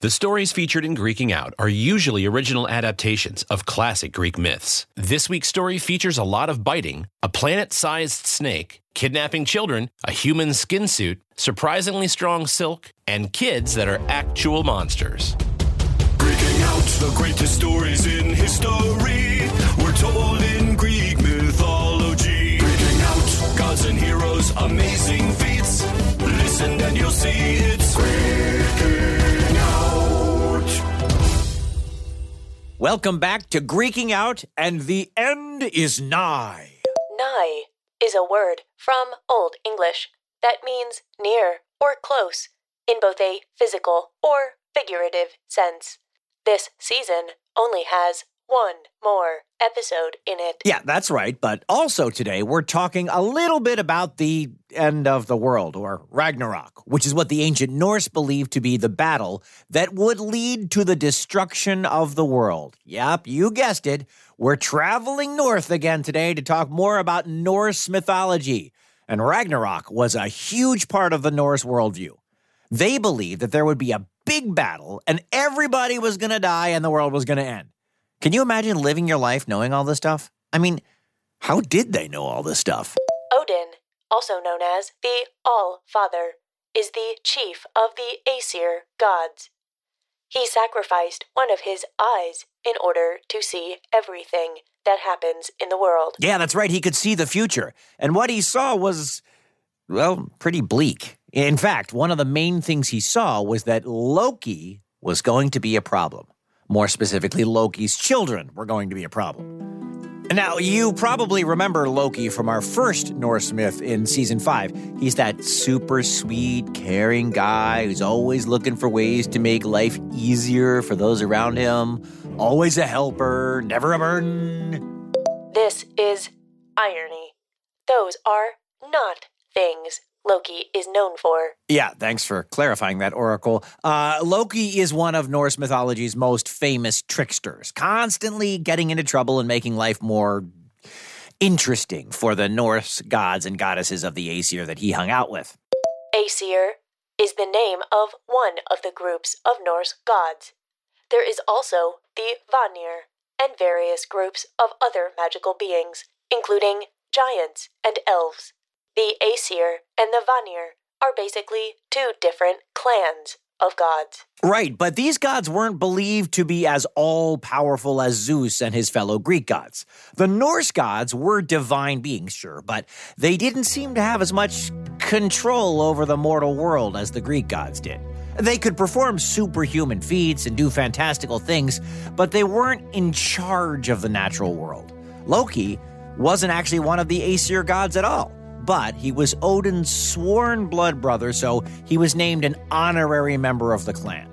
The stories featured in Greeking Out are usually original adaptations of classic Greek myths. This week's story features a lot of biting, a planet sized snake, kidnapping children, a human skin suit, surprisingly strong silk, and kids that are actual monsters. Greeking out the greatest stories in history. We're told in Greek mythology. Greeking out gods and heroes, amazing feats. Listen and you'll see it's Welcome back to Greeking Out, and the end is nigh. Nigh is a word from Old English that means near or close in both a physical or figurative sense. This season only has one more episode in it. Yeah, that's right. But also today, we're talking a little bit about the end of the world, or Ragnarok, which is what the ancient Norse believed to be the battle that would lead to the destruction of the world. Yep, you guessed it. We're traveling north again today to talk more about Norse mythology. And Ragnarok was a huge part of the Norse worldview. They believed that there would be a big battle and everybody was going to die and the world was going to end. Can you imagine living your life knowing all this stuff? I mean, how did they know all this stuff? Odin, also known as the All Father, is the chief of the Aesir gods. He sacrificed one of his eyes in order to see everything that happens in the world. Yeah, that's right. He could see the future. And what he saw was, well, pretty bleak. In fact, one of the main things he saw was that Loki was going to be a problem. More specifically, Loki's children were going to be a problem. Now, you probably remember Loki from our first Norse myth in season five. He's that super sweet, caring guy who's always looking for ways to make life easier for those around him, always a helper, never a burden. This is irony. Those are not things Loki is known for. Yeah, thanks for clarifying that, Oracle. Uh, Loki is one of Norse mythology's most famous tricksters, constantly getting into trouble and making life more interesting for the Norse gods and goddesses of the Aesir that he hung out with. Aesir is the name of one of the groups of Norse gods. There is also the Vanir and various groups of other magical beings, including giants and elves. The Aesir and the Vanir are basically two different clans of gods. Right, but these gods weren't believed to be as all powerful as Zeus and his fellow Greek gods. The Norse gods were divine beings, sure, but they didn't seem to have as much control over the mortal world as the Greek gods did. They could perform superhuman feats and do fantastical things, but they weren't in charge of the natural world. Loki wasn't actually one of the Aesir gods at all but he was Odin's sworn blood brother, so he was named an honorary member of the clan.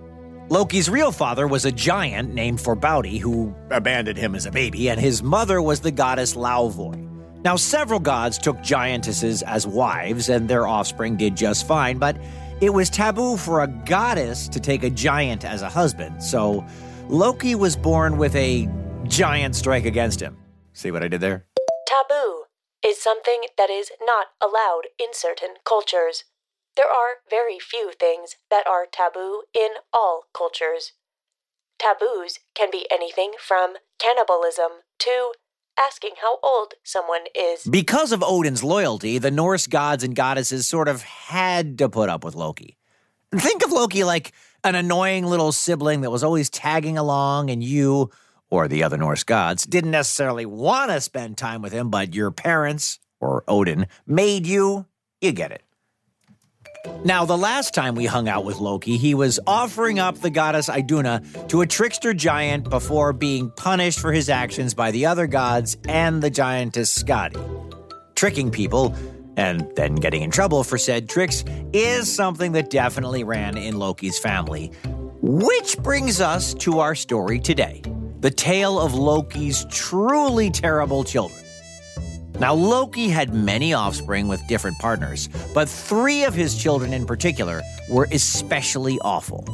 Loki's real father was a giant named Forbauti who abandoned him as a baby, and his mother was the goddess Laufey. Now, several gods took giantesses as wives, and their offspring did just fine, but it was taboo for a goddess to take a giant as a husband, so Loki was born with a giant strike against him. See what I did there? Is something that is not allowed in certain cultures. There are very few things that are taboo in all cultures. Taboos can be anything from cannibalism to asking how old someone is. Because of Odin's loyalty, the Norse gods and goddesses sort of had to put up with Loki. Think of Loki like an annoying little sibling that was always tagging along, and you, or the other Norse gods, didn't necessarily want to spend time with him, but your parents, or Odin, made you. You get it. Now, the last time we hung out with Loki, he was offering up the goddess Iduna to a trickster giant before being punished for his actions by the other gods and the giantess Skadi. Tricking people and then getting in trouble for said tricks is something that definitely ran in Loki's family. Which brings us to our story today the tale of Loki's truly terrible children. Now, Loki had many offspring with different partners, but three of his children in particular were especially awful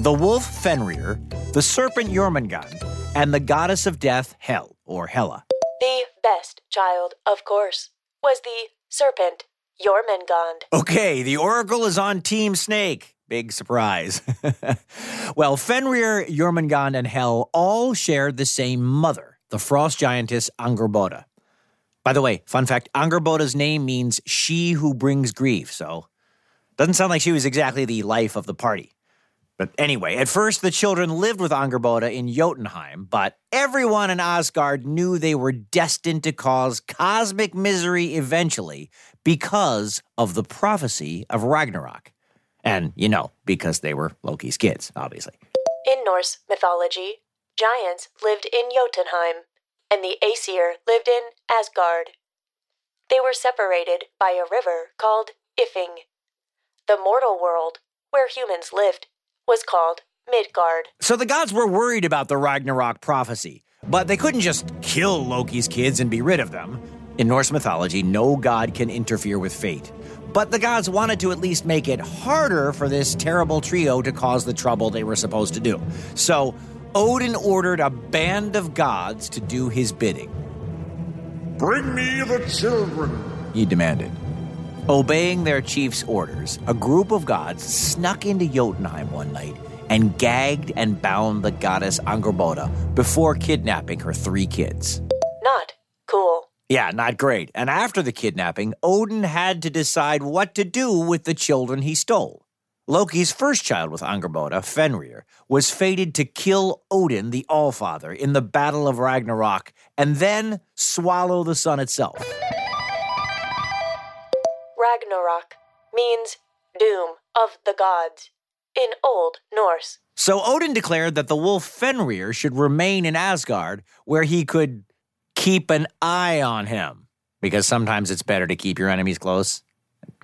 the wolf Fenrir, the serpent Jormungand, and the goddess of death Hel, or Hela. The best child, of course, was the serpent Jormungand. Okay, the Oracle is on Team Snake. Big surprise. well, Fenrir, Jormungand, and Hel all shared the same mother, the frost giantess Angerboda. By the way, fun fact Angerboda's name means she who brings grief, so doesn't sound like she was exactly the life of the party. But anyway, at first the children lived with Angerboda in Jotunheim, but everyone in Asgard knew they were destined to cause cosmic misery eventually because of the prophecy of Ragnarok. And, you know, because they were Loki's kids, obviously. In Norse mythology, giants lived in Jotunheim, and the Aesir lived in Asgard. They were separated by a river called Ifing. The mortal world, where humans lived, was called Midgard. So the gods were worried about the Ragnarok prophecy, but they couldn't just kill Loki's kids and be rid of them. In Norse mythology, no god can interfere with fate. But the gods wanted to at least make it harder for this terrible trio to cause the trouble they were supposed to do. So Odin ordered a band of gods to do his bidding. Bring me the children, he demanded. Obeying their chief's orders, a group of gods snuck into Jotunheim one night and gagged and bound the goddess Angerboda before kidnapping her three kids. Not cool. Yeah, not great. And after the kidnapping, Odin had to decide what to do with the children he stole. Loki's first child with Angerboda, Fenrir, was fated to kill Odin the Allfather in the Battle of Ragnarok and then swallow the sun itself. Ragnarok means doom of the gods in Old Norse. So Odin declared that the wolf Fenrir should remain in Asgard where he could keep an eye on him. Because sometimes it's better to keep your enemies close.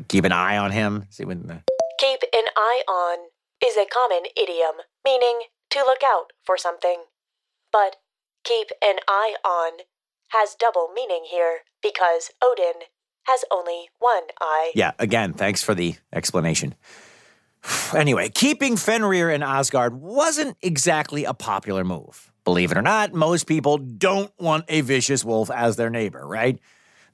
Keep an eye on him. See when the... Keep an eye on is a common idiom meaning to look out for something. But keep an eye on has double meaning here because Odin has only one eye. Yeah, again, thanks for the explanation. Anyway, keeping Fenrir in Asgard wasn't exactly a popular move. Believe it or not, most people don't want a vicious wolf as their neighbor, right?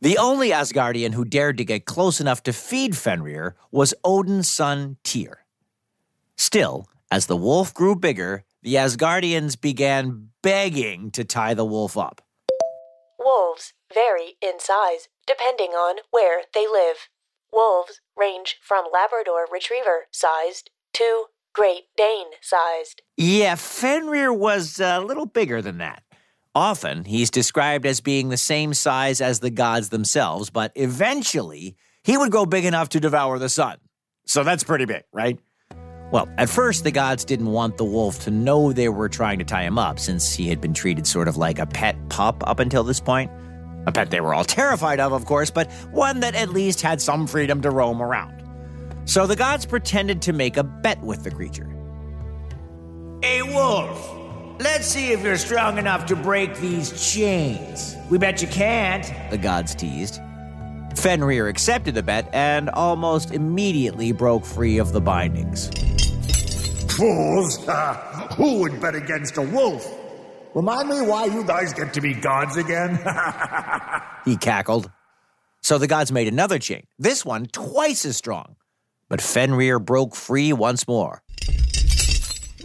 The only Asgardian who dared to get close enough to feed Fenrir was Odin's son Tyr. Still, as the wolf grew bigger, the Asgardians began begging to tie the wolf up. Wolves vary in size depending on where they live. Wolves range from Labrador Retriever sized to Great Dane sized. Yeah, Fenrir was a little bigger than that. Often, he's described as being the same size as the gods themselves, but eventually, he would grow big enough to devour the sun. So that's pretty big, right? Well, at first, the gods didn't want the wolf to know they were trying to tie him up, since he had been treated sort of like a pet pup up until this point. A pet they were all terrified of, of course, but one that at least had some freedom to roam around. So the gods pretended to make a bet with the creature. Hey, wolf, let's see if you're strong enough to break these chains. We bet you can't, the gods teased. Fenrir accepted the bet and almost immediately broke free of the bindings. Fools! Who would bet against a wolf? Remind me why you guys get to be gods again? he cackled. So the gods made another chain, this one twice as strong. But Fenrir broke free once more.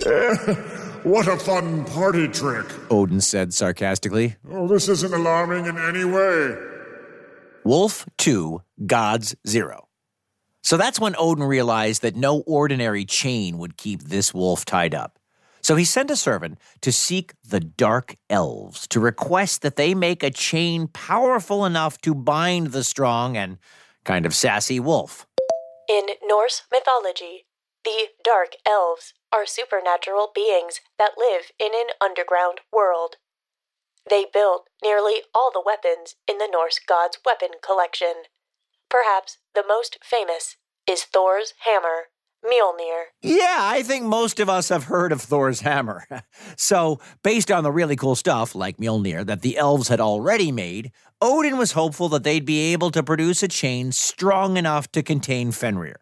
Eh, what a fun party trick, Odin said sarcastically. Oh, this isn't alarming in any way. Wolf 2, Gods 0. So that's when Odin realized that no ordinary chain would keep this wolf tied up. So he sent a servant to seek the dark elves to request that they make a chain powerful enough to bind the strong and kind of sassy wolf. In Norse mythology, the dark elves are supernatural beings that live in an underground world. They built nearly all the weapons in the Norse god's weapon collection. Perhaps the most famous is Thor's hammer Mjolnir. Yeah, I think most of us have heard of Thor's hammer. so, based on the really cool stuff like Mjolnir that the elves had already made, Odin was hopeful that they'd be able to produce a chain strong enough to contain Fenrir.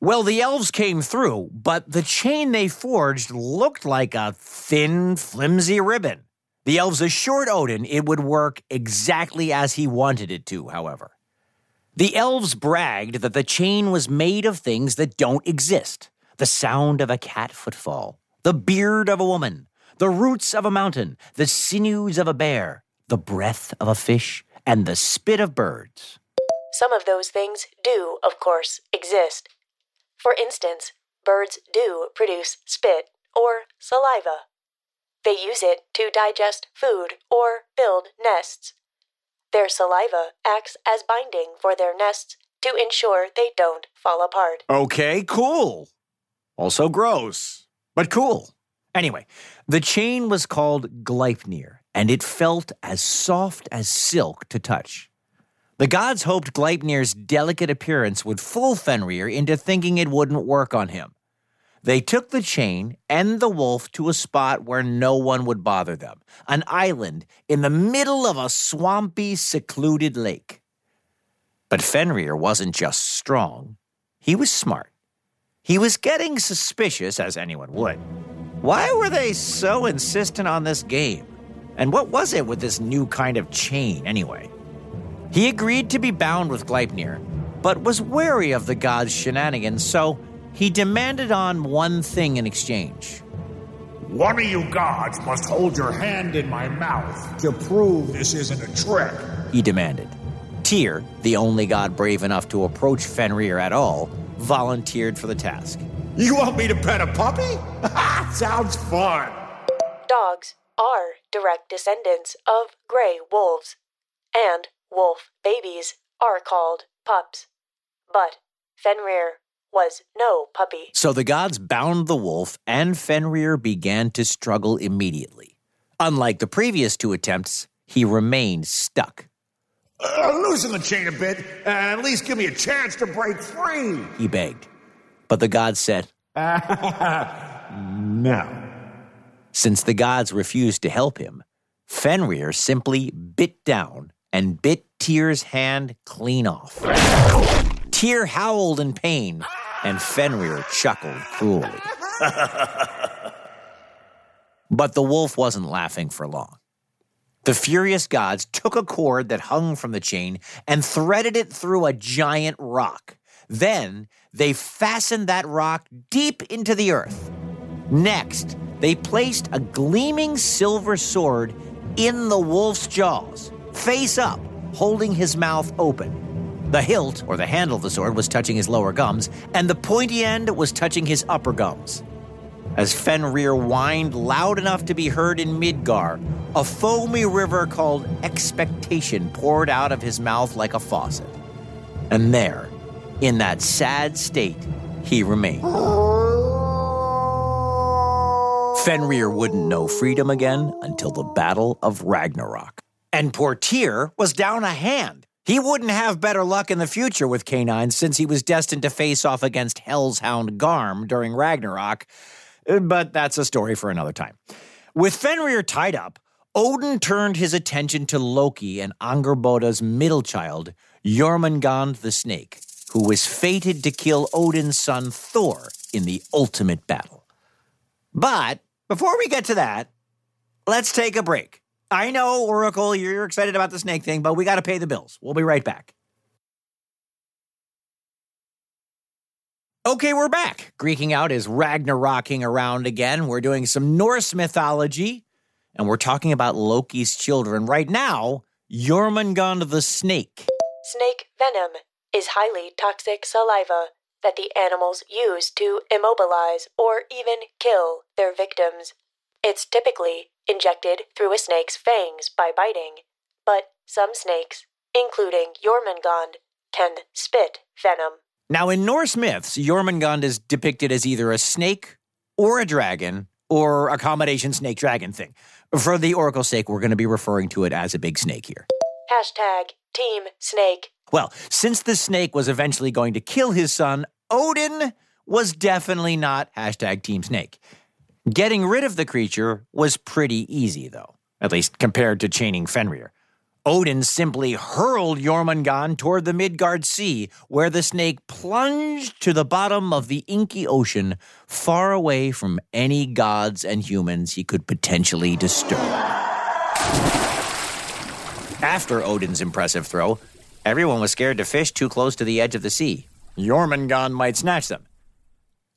Well, the elves came through, but the chain they forged looked like a thin, flimsy ribbon. The elves assured Odin it would work exactly as he wanted it to, however. The elves bragged that the chain was made of things that don't exist the sound of a cat footfall, the beard of a woman, the roots of a mountain, the sinews of a bear, the breath of a fish, and the spit of birds. Some of those things do, of course, exist. For instance, birds do produce spit or saliva. They use it to digest food or build nests. Their saliva acts as binding for their nests to ensure they don't fall apart. Okay, cool. Also gross, but cool. Anyway, the chain was called Gleipnir, and it felt as soft as silk to touch. The gods hoped Gleipnir's delicate appearance would fool Fenrir into thinking it wouldn't work on him. They took the chain and the wolf to a spot where no one would bother them an island in the middle of a swampy, secluded lake. But Fenrir wasn't just strong, he was smart. He was getting suspicious, as anyone would. Why were they so insistent on this game? And what was it with this new kind of chain, anyway? He agreed to be bound with Gleipnir, but was wary of the gods' shenanigans, so he demanded on one thing in exchange. One of you gods must hold your hand in my mouth to prove this isn't a trick. He demanded. Tyr, the only god brave enough to approach Fenrir at all, volunteered for the task. You want me to pet a puppy? Sounds fun. Dogs are direct descendants of gray wolves, and wolf babies are called pups. But Fenrir was no puppy. So the gods bound the wolf, and Fenrir began to struggle immediately. Unlike the previous two attempts, he remained stuck. Uh, loosen the chain a bit, and at least give me a chance to break free. He begged. But the gods said, No. Since the gods refused to help him, Fenrir simply bit down and bit Tyr's hand clean off. Tyr howled in pain, and Fenrir chuckled cruelly. but the wolf wasn't laughing for long. The furious gods took a cord that hung from the chain and threaded it through a giant rock. Then they fastened that rock deep into the earth. Next, they placed a gleaming silver sword in the wolf's jaws, face up, holding his mouth open. The hilt, or the handle of the sword, was touching his lower gums, and the pointy end was touching his upper gums. As Fenrir whined loud enough to be heard in Midgard, a foamy river called Expectation poured out of his mouth like a faucet. And there, in that sad state, he remained. Fenrir wouldn't know freedom again until the Battle of Ragnarok. And poor Tyr was down a hand. He wouldn't have better luck in the future with canines since he was destined to face off against Hel's Hound Garm during Ragnarok. But that's a story for another time. With Fenrir tied up, Odin turned his attention to Loki and Angerboda's middle child, Jormungand the Snake, who was fated to kill Odin's son Thor in the ultimate battle. But before we get to that, let's take a break. I know, Oracle, you're excited about the snake thing, but we got to pay the bills. We'll be right back. Okay, we're back. Greeking out is Ragnarocking around again. We're doing some Norse mythology, and we're talking about Loki's children. Right now, Jormungand the snake. Snake venom is highly toxic saliva that the animals use to immobilize or even kill their victims. It's typically injected through a snake's fangs by biting, but some snakes, including Jormungand, can spit venom. Now, in Norse myths, Jormungand is depicted as either a snake or a dragon or a combination snake dragon thing. For the oracle's sake, we're going to be referring to it as a big snake here. Hashtag Team Snake. Well, since the snake was eventually going to kill his son, Odin was definitely not hashtag Team Snake. Getting rid of the creature was pretty easy, though, at least compared to chaining Fenrir. Odin simply hurled Jormungand toward the Midgard Sea, where the snake plunged to the bottom of the inky ocean, far away from any gods and humans he could potentially disturb. After Odin's impressive throw, everyone was scared to fish too close to the edge of the sea. Jormungand might snatch them.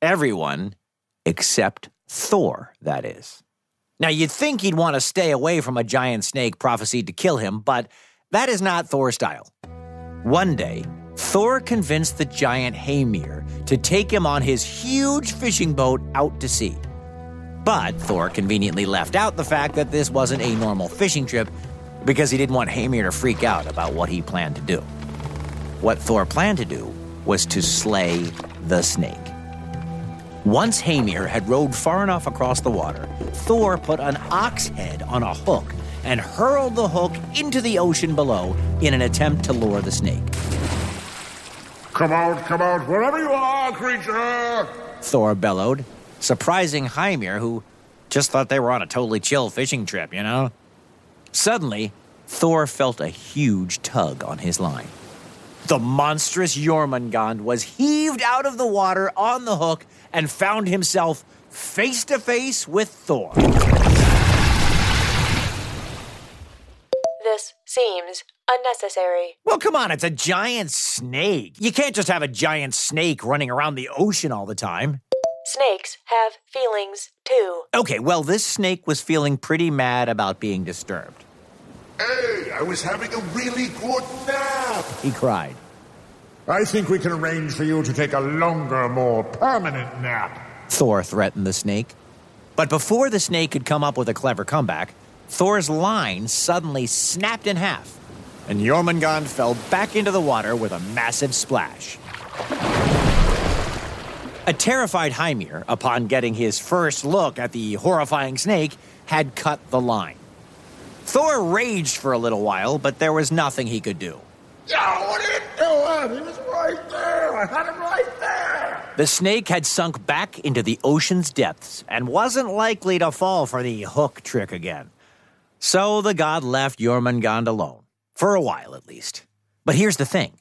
Everyone except Thor, that is. Now, you'd think he'd want to stay away from a giant snake prophesied to kill him, but that is not Thor's style. One day, Thor convinced the giant Hymir to take him on his huge fishing boat out to sea. But Thor conveniently left out the fact that this wasn't a normal fishing trip because he didn't want Hymir to freak out about what he planned to do. What Thor planned to do was to slay the snake. Once Hymir had rowed far enough across the water, Thor put an ox head on a hook and hurled the hook into the ocean below in an attempt to lure the snake. Come out, come out, wherever you are, creature! Thor bellowed, surprising Hymir, who just thought they were on a totally chill fishing trip, you know? Suddenly, Thor felt a huge tug on his line. The monstrous Jormungand was heaved out of the water on the hook and found himself face to face with Thor. This seems unnecessary. Well, come on, it's a giant snake. You can't just have a giant snake running around the ocean all the time. Snakes have feelings too. Okay, well, this snake was feeling pretty mad about being disturbed. Hey, I was having a really good nap! He cried. I think we can arrange for you to take a longer, more permanent nap. Thor threatened the snake. But before the snake could come up with a clever comeback, Thor's line suddenly snapped in half, and Jormungand fell back into the water with a massive splash. A terrified Hymir, upon getting his first look at the horrifying snake, had cut the line. Thor raged for a little while, but there was nothing he could do. Yeah, what are you doing? He was right there. I had him right there. The snake had sunk back into the ocean's depths and wasn't likely to fall for the hook trick again. So the god left Jormungand alone, for a while at least. But here's the thing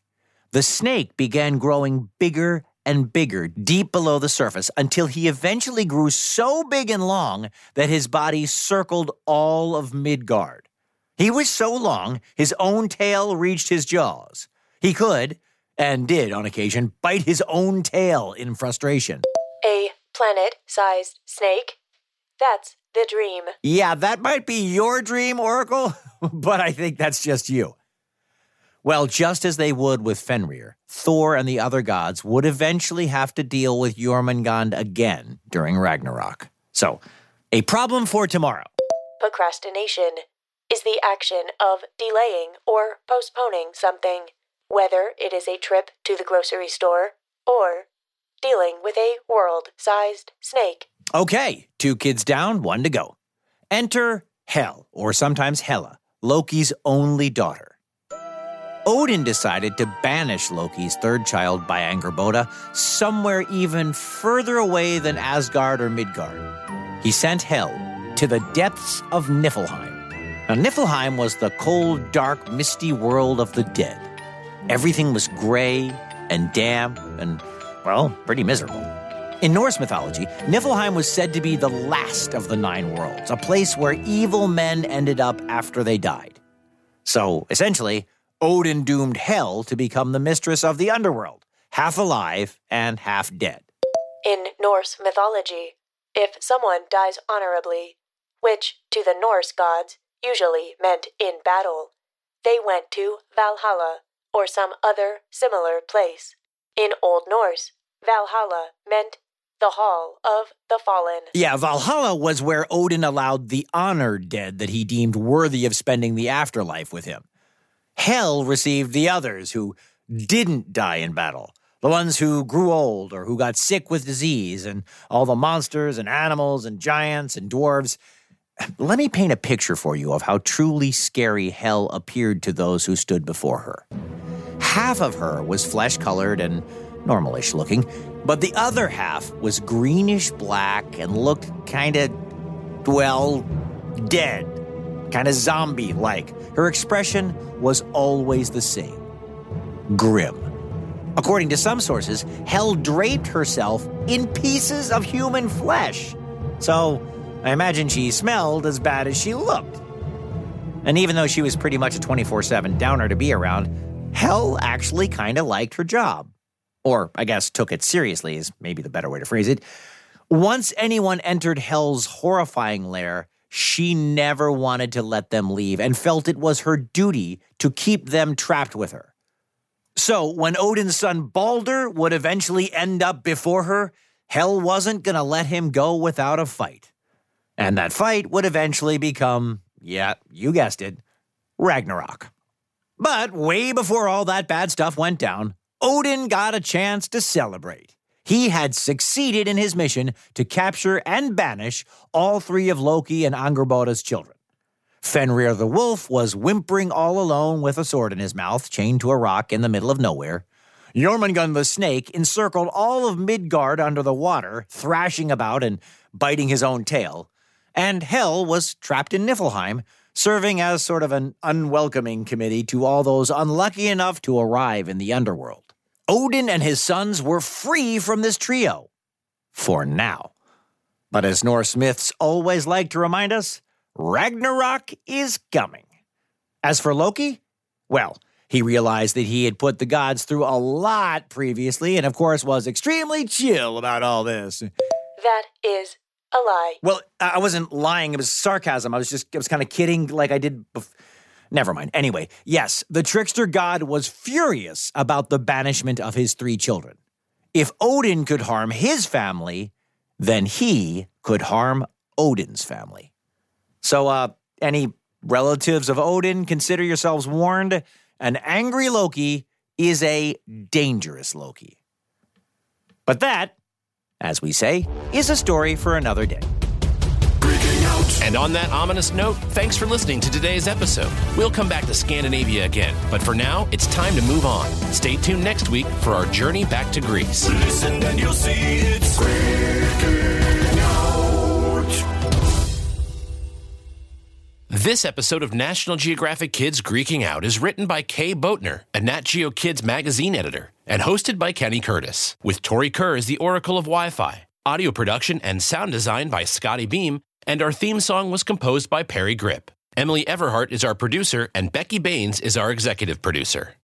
the snake began growing bigger and bigger deep below the surface until he eventually grew so big and long that his body circled all of Midgard. He was so long, his own tail reached his jaws. He could, and did on occasion, bite his own tail in frustration. A planet sized snake? That's the dream. Yeah, that might be your dream, Oracle, but I think that's just you. Well, just as they would with Fenrir, Thor and the other gods would eventually have to deal with Jormungand again during Ragnarok. So, a problem for tomorrow. Procrastination is the action of delaying or postponing something, whether it is a trip to the grocery store or dealing with a world sized snake. Okay, two kids down, one to go. Enter Hel, or sometimes Hela, Loki's only daughter. Odin decided to banish Loki's third child, by Angerboda, somewhere even further away than Asgard or Midgard. He sent Hel to the depths of Niflheim. Now, Niflheim was the cold, dark, misty world of the dead. Everything was gray and damp and, well, pretty miserable. In Norse mythology, Niflheim was said to be the last of the nine worlds, a place where evil men ended up after they died. So, essentially, Odin doomed Hel to become the mistress of the underworld, half alive and half dead. In Norse mythology, if someone dies honorably, which to the Norse gods usually meant in battle, they went to Valhalla or some other similar place. In Old Norse, Valhalla meant the Hall of the Fallen. Yeah, Valhalla was where Odin allowed the honored dead that he deemed worthy of spending the afterlife with him. Hel received the others who didn't die in battle, the ones who grew old or who got sick with disease, and all the monsters and animals and giants and dwarves. Let me paint a picture for you of how truly scary Hel appeared to those who stood before her. Half of her was flesh colored and normalish looking, but the other half was greenish black and looked kind of, well, dead, kind of zombie like. Her expression was always the same grim. According to some sources, Hel draped herself in pieces of human flesh. So I imagine she smelled as bad as she looked. And even though she was pretty much a 24 7 downer to be around, Hel actually kind of liked her job. or I guess took it seriously is maybe the better way to phrase it. Once anyone entered Hel's horrifying lair, she never wanted to let them leave and felt it was her duty to keep them trapped with her. So, when Odin's son Balder would eventually end up before her, Hel wasn't going to let him go without a fight. And that fight would eventually become, yeah, you guessed it, Ragnarok. But way before all that bad stuff went down, Odin got a chance to celebrate. He had succeeded in his mission to capture and banish all three of Loki and Angerboda's children. Fenrir the wolf was whimpering all alone with a sword in his mouth, chained to a rock in the middle of nowhere. Jormungand the snake encircled all of Midgard under the water, thrashing about and biting his own tail. And Hel was trapped in Niflheim, serving as sort of an unwelcoming committee to all those unlucky enough to arrive in the underworld. Odin and his sons were free from this trio. For now. But as Norse myths always like to remind us, Ragnarok is coming. As for Loki, well, he realized that he had put the gods through a lot previously and, of course, was extremely chill about all this. That is a lie. Well, I wasn't lying. It was sarcasm. I was just, I was kind of kidding like I did bef- Never mind. Anyway, yes, the trickster god was furious about the banishment of his three children. If Odin could harm his family, then he could harm Odin's family. So, uh, any relatives of Odin, consider yourselves warned. An angry Loki is a dangerous Loki. But that, as we say, is a story for another day. Out. And on that ominous note, thanks for listening to today's episode. We'll come back to Scandinavia again, but for now, it's time to move on. Stay tuned next week for our journey back to Greece. Listen and you'll see it's out. This episode of National Geographic Kids Greeking Out is written by Kay Boatner, a Nat Geo Kids magazine editor, and hosted by Kenny Curtis, with Tori Kerr as the Oracle of Wi Fi. Audio production and sound design by Scotty Beam, and our theme song was composed by Parry Gripp. Emily Everhart is our producer, and Becky Baines is our executive producer.